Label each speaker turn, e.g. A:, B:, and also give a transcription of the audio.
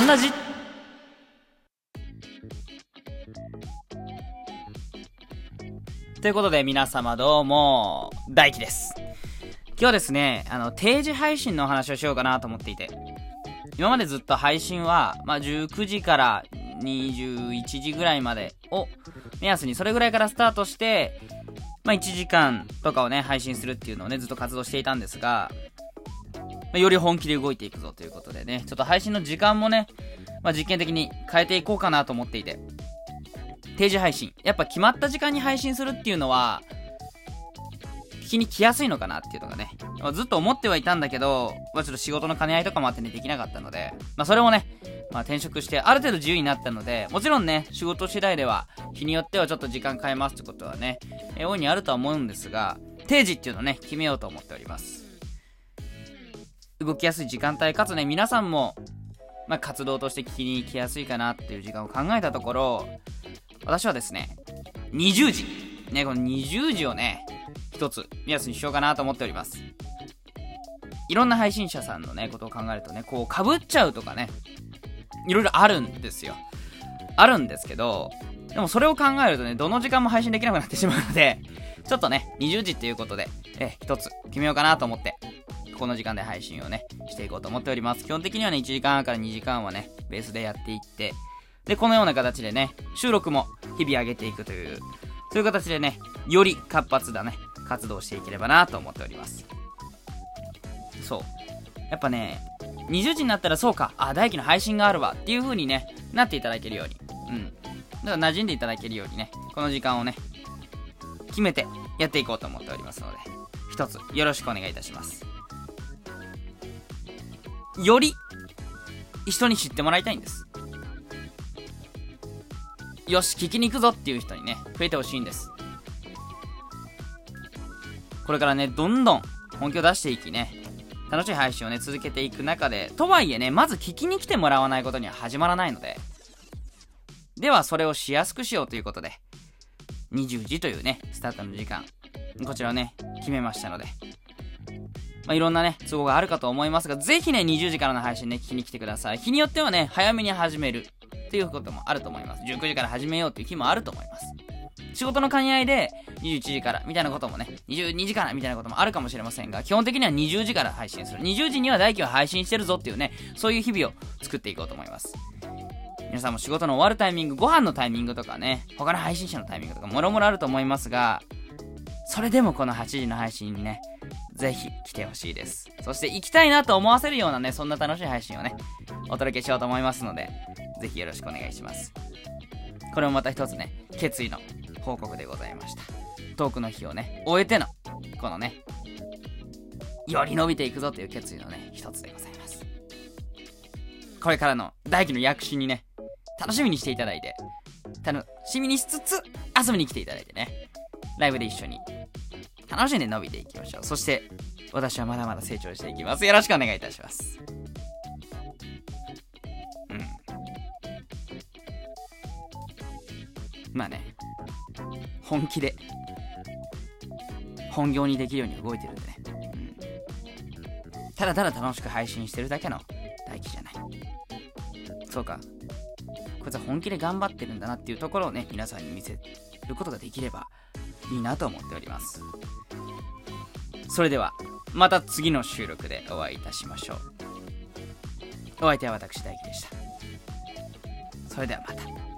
A: ンラジということで皆様どうも、大輝です。今日はですね、あの、定時配信のお話をしようかなと思っていて、今までずっと配信は、まあ、19時から21時ぐらいまでを目安にそれぐらいからスタートして、まあ、1時間とかをね、配信するっていうのをね、ずっと活動していたんですが、まあ、より本気で動いていくぞということでね、ちょっと配信の時間もね、まあ、実験的に変えていこうかなと思っていて、定時配信。やっぱ決まった時間に配信するっていうのは、聞きに来やすいのかなっていうのがね、まあずっと思ってはいたんだけど、まあ、ちょっと仕事の兼ね合いとかもあってね、できなかったので、まあ、それもね、まあ、転職してある程度自由になったので、もちろんね、仕事次第では、日によってはちょっと時間変えますってことはね、え大いにあるとは思うんですが、定時っていうのをね、決めようと思っております。動きやすい時間帯かつね、皆さんも、まあ、活動として聞きに来やすいかなっていう時間を考えたところ、私はですね、20時。ね、この20時をね、一つ目安にしようかなと思っております。いろんな配信者さんのね、ことを考えるとね、こう、被っちゃうとかね、いろいろあるんですよ。あるんですけど、でもそれを考えるとね、どの時間も配信できなくなってしまうので、ちょっとね、20時っていうことで、え、一つ決めようかなと思って、この時間で配信をね、していこうと思っております。基本的にはね、1時間から2時間はね、ベースでやっていって、で、このような形でね、収録も日々上げていくという、そういう形でね、より活発だね、活動していければなと思っております。そう。やっぱね、20時になったらそうか、あ、大輝の配信があるわっていう風にね、なっていただけるように。うん。だから馴染んでいただけるようにね、この時間をね、決めてやっていこうと思っておりますので、一つよろしくお願いいたします。より人に知ってもらいたいんです。よし、聞きに行くぞっていう人にね、増えてほしいんです。これからね、どんどん本気を出していきね、楽しい配信をね、続けていく中で、とはいえね、まず聞きに来てもらわないことには始まらないので、ではそれをしやすくしようということで、20時というね、スタートの時間、こちらをね、決めましたので、まあ、いろんなね、都合があるかと思いますが、ぜひね、20時からの配信ね、聞きに来てください。日によってはね、早めに始めるっていうこともあると思います。19時から始めようっていう日もあると思います。仕事の兼ね合いで、21時からみたいなこともね、22時からみたいなこともあるかもしれませんが、基本的には20時から配信する。20時には大輝は配信してるぞっていうね、そういう日々を作っていこうと思います。皆さんも仕事の終わるタイミング、ご飯のタイミングとかね、他の配信者のタイミングとか、もろもろあると思いますが、それでもこの8時の配信にね、ぜひ来てほしいです。そして行きたいなと思わせるようなね、そんな楽しい配信をね、お届けしようと思いますので、ぜひよろしくお願いします。これもまた一つね、決意の報告でございました。トークの日をね、終えての、このね、より伸びていくぞという決意のね、一つでございます。これからの大輝の躍進にね、楽しみにしていただいて、楽しみにしつつ遊びに来ていただいてね、ライブで一緒に楽しんで伸びていきましょう。そして、私はまだまだ成長していきます。よろしくお願いいたします。うん。まあね、本気で、本業にできるように動いてるんでね。うん。ただただ楽しく配信してるだけの大輝じゃない。そうか。こいつは本気で頑張ってるんだなっていうところをね、皆さんに見せることができればいいなと思っております。それでは、また次の収録でお会いいたしましょう。お相手は私大輝でした。それではまた。